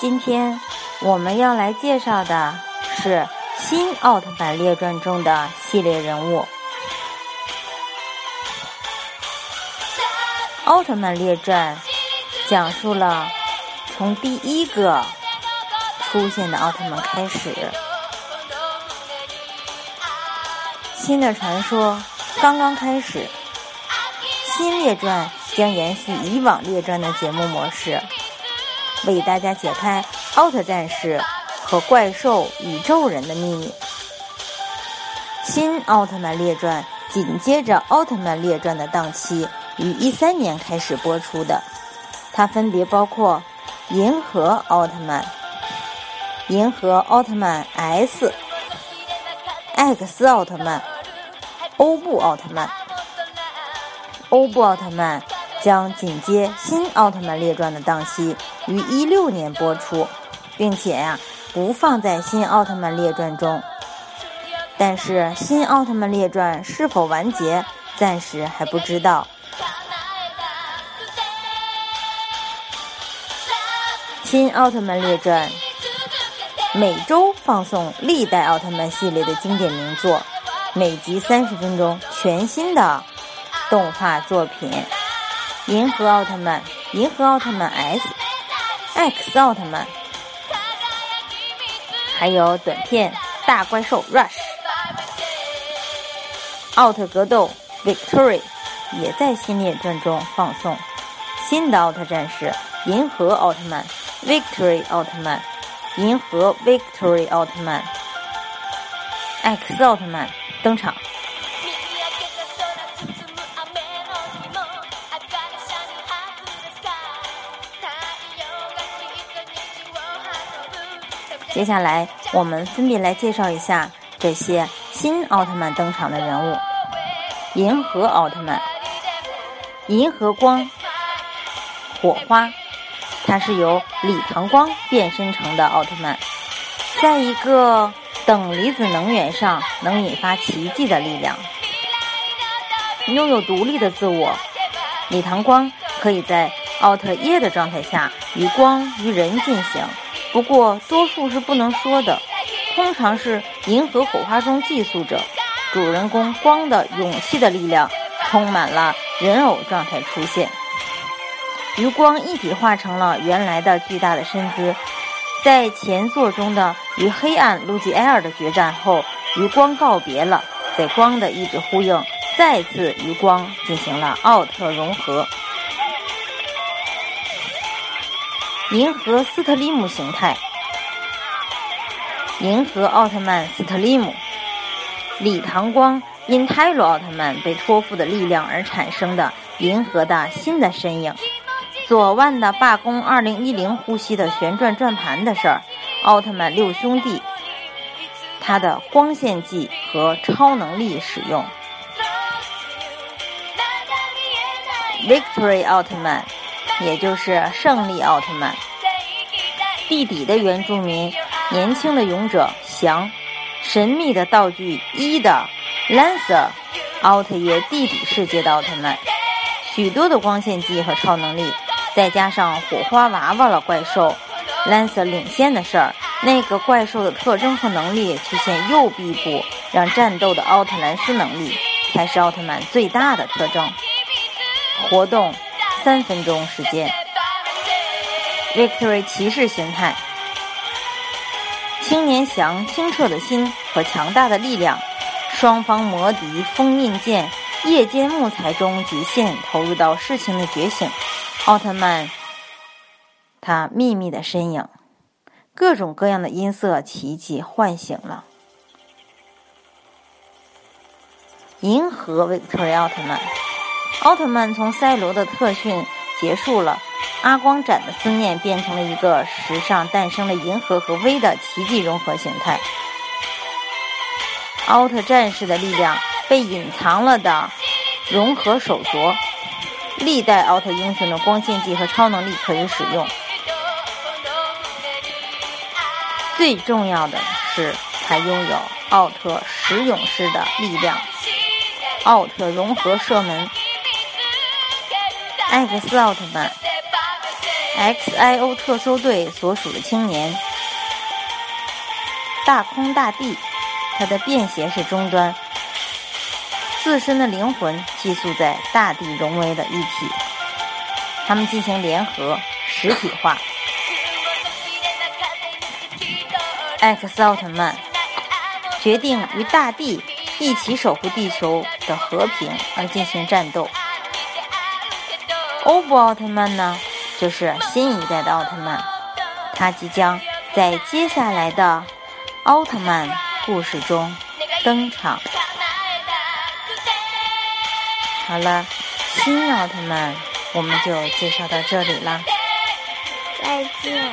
今天我们要来介绍的是《新奥特曼列传》中的系列人物。《奥特曼列传》讲述了从第一个出现的奥特曼开始，新的传说刚刚开始。新列传将延续以往列传的节目模式。为大家解开奥特战士和怪兽宇宙人的秘密。新奥特曼列传紧接着奥特曼列传的档期于一三年开始播出的，它分别包括银河奥特曼、银河奥特曼 S、X 奥特曼、欧布奥特曼、欧布奥特曼。将紧接新奥特曼列传的档期于一六年播出，并且呀不放在新奥特曼列传中。但是新奥特曼列传是否完结，暂时还不知道。新奥特曼列传每周放送历代奥特曼系列的经典名作，每集三十分钟，全新的动画作品。银河奥特曼、银河奥特曼 S、X 奥特曼，还有短片《大怪兽 Rush》、奥特格斗 Victory 也在新列传中放送。新的奥特战士银河奥特曼 Victory 奥特曼、银河 Victory 奥特曼、X 奥特曼登场。接下来，我们分别来介绍一下这些新奥特曼登场的人物。银河奥特曼，银河光，火花，它是由李唐光变身成的奥特曼，在一个等离子能源上能引发奇迹的力量，拥有独立的自我。李唐光可以在奥特耶的状态下与光与人进行。不过，多数是不能说的，通常是银河火花中寄宿着主人公光的勇气的力量，充满了人偶状态出现，与光一体化成了原来的巨大的身姿。在前作中的与黑暗路基埃尔的决战后，与光告别了，在光的意志呼应，再次与光进行了奥特融合。银河斯特利姆形态，银河奥特曼斯特利姆，李唐光因泰罗奥特曼被托付的力量而产生的银河的新的身影。左腕的罢工二零一零呼吸的旋转转盘的事儿，奥特曼六兄弟，他的光线技和超能力使用。Victory 奥特曼。也就是胜利奥特曼，地底的原住民，年轻的勇者翔，神秘的道具一的 Lancer，奥特耶地底世界的奥特曼，许多的光线技和超能力，再加上火花娃娃了怪兽，Lancer 领先的事儿，那个怪兽的特征和能力曲线右臂部让战斗的奥特兰斯能力，才是奥特曼最大的特征，活动。三分钟时间，Victory 骑士形态，青年翔清澈的心和强大的力量，双方魔笛封印剑，夜间木材中极限投入到事情的觉醒，奥特曼，他秘密的身影，各种各样的音色奇迹唤醒了银河 Victory 奥特曼。奥特曼从赛罗的特训结束了，阿光斩的思念变成了一个时尚诞生了银河和 V 的奇迹融合形态。奥特战士的力量被隐藏了的融合手镯，历代奥特英雄的光线技和超能力可以使用。最重要的是，他拥有奥特十勇士的力量，奥特融合射门。X 奥特曼 XIO 特搜队所属的青年。大空大地，它的便携式终端，自身的灵魂寄宿在大地融为的一体。他们进行联合实体化。X 奥特曼决定与大地一起守护地球的和平而进行战斗。欧布奥特曼呢，就是新一代的奥特曼，他即将在接下来的奥特曼故事中登场。好了，新奥特曼。我们就介绍到这里了，再见。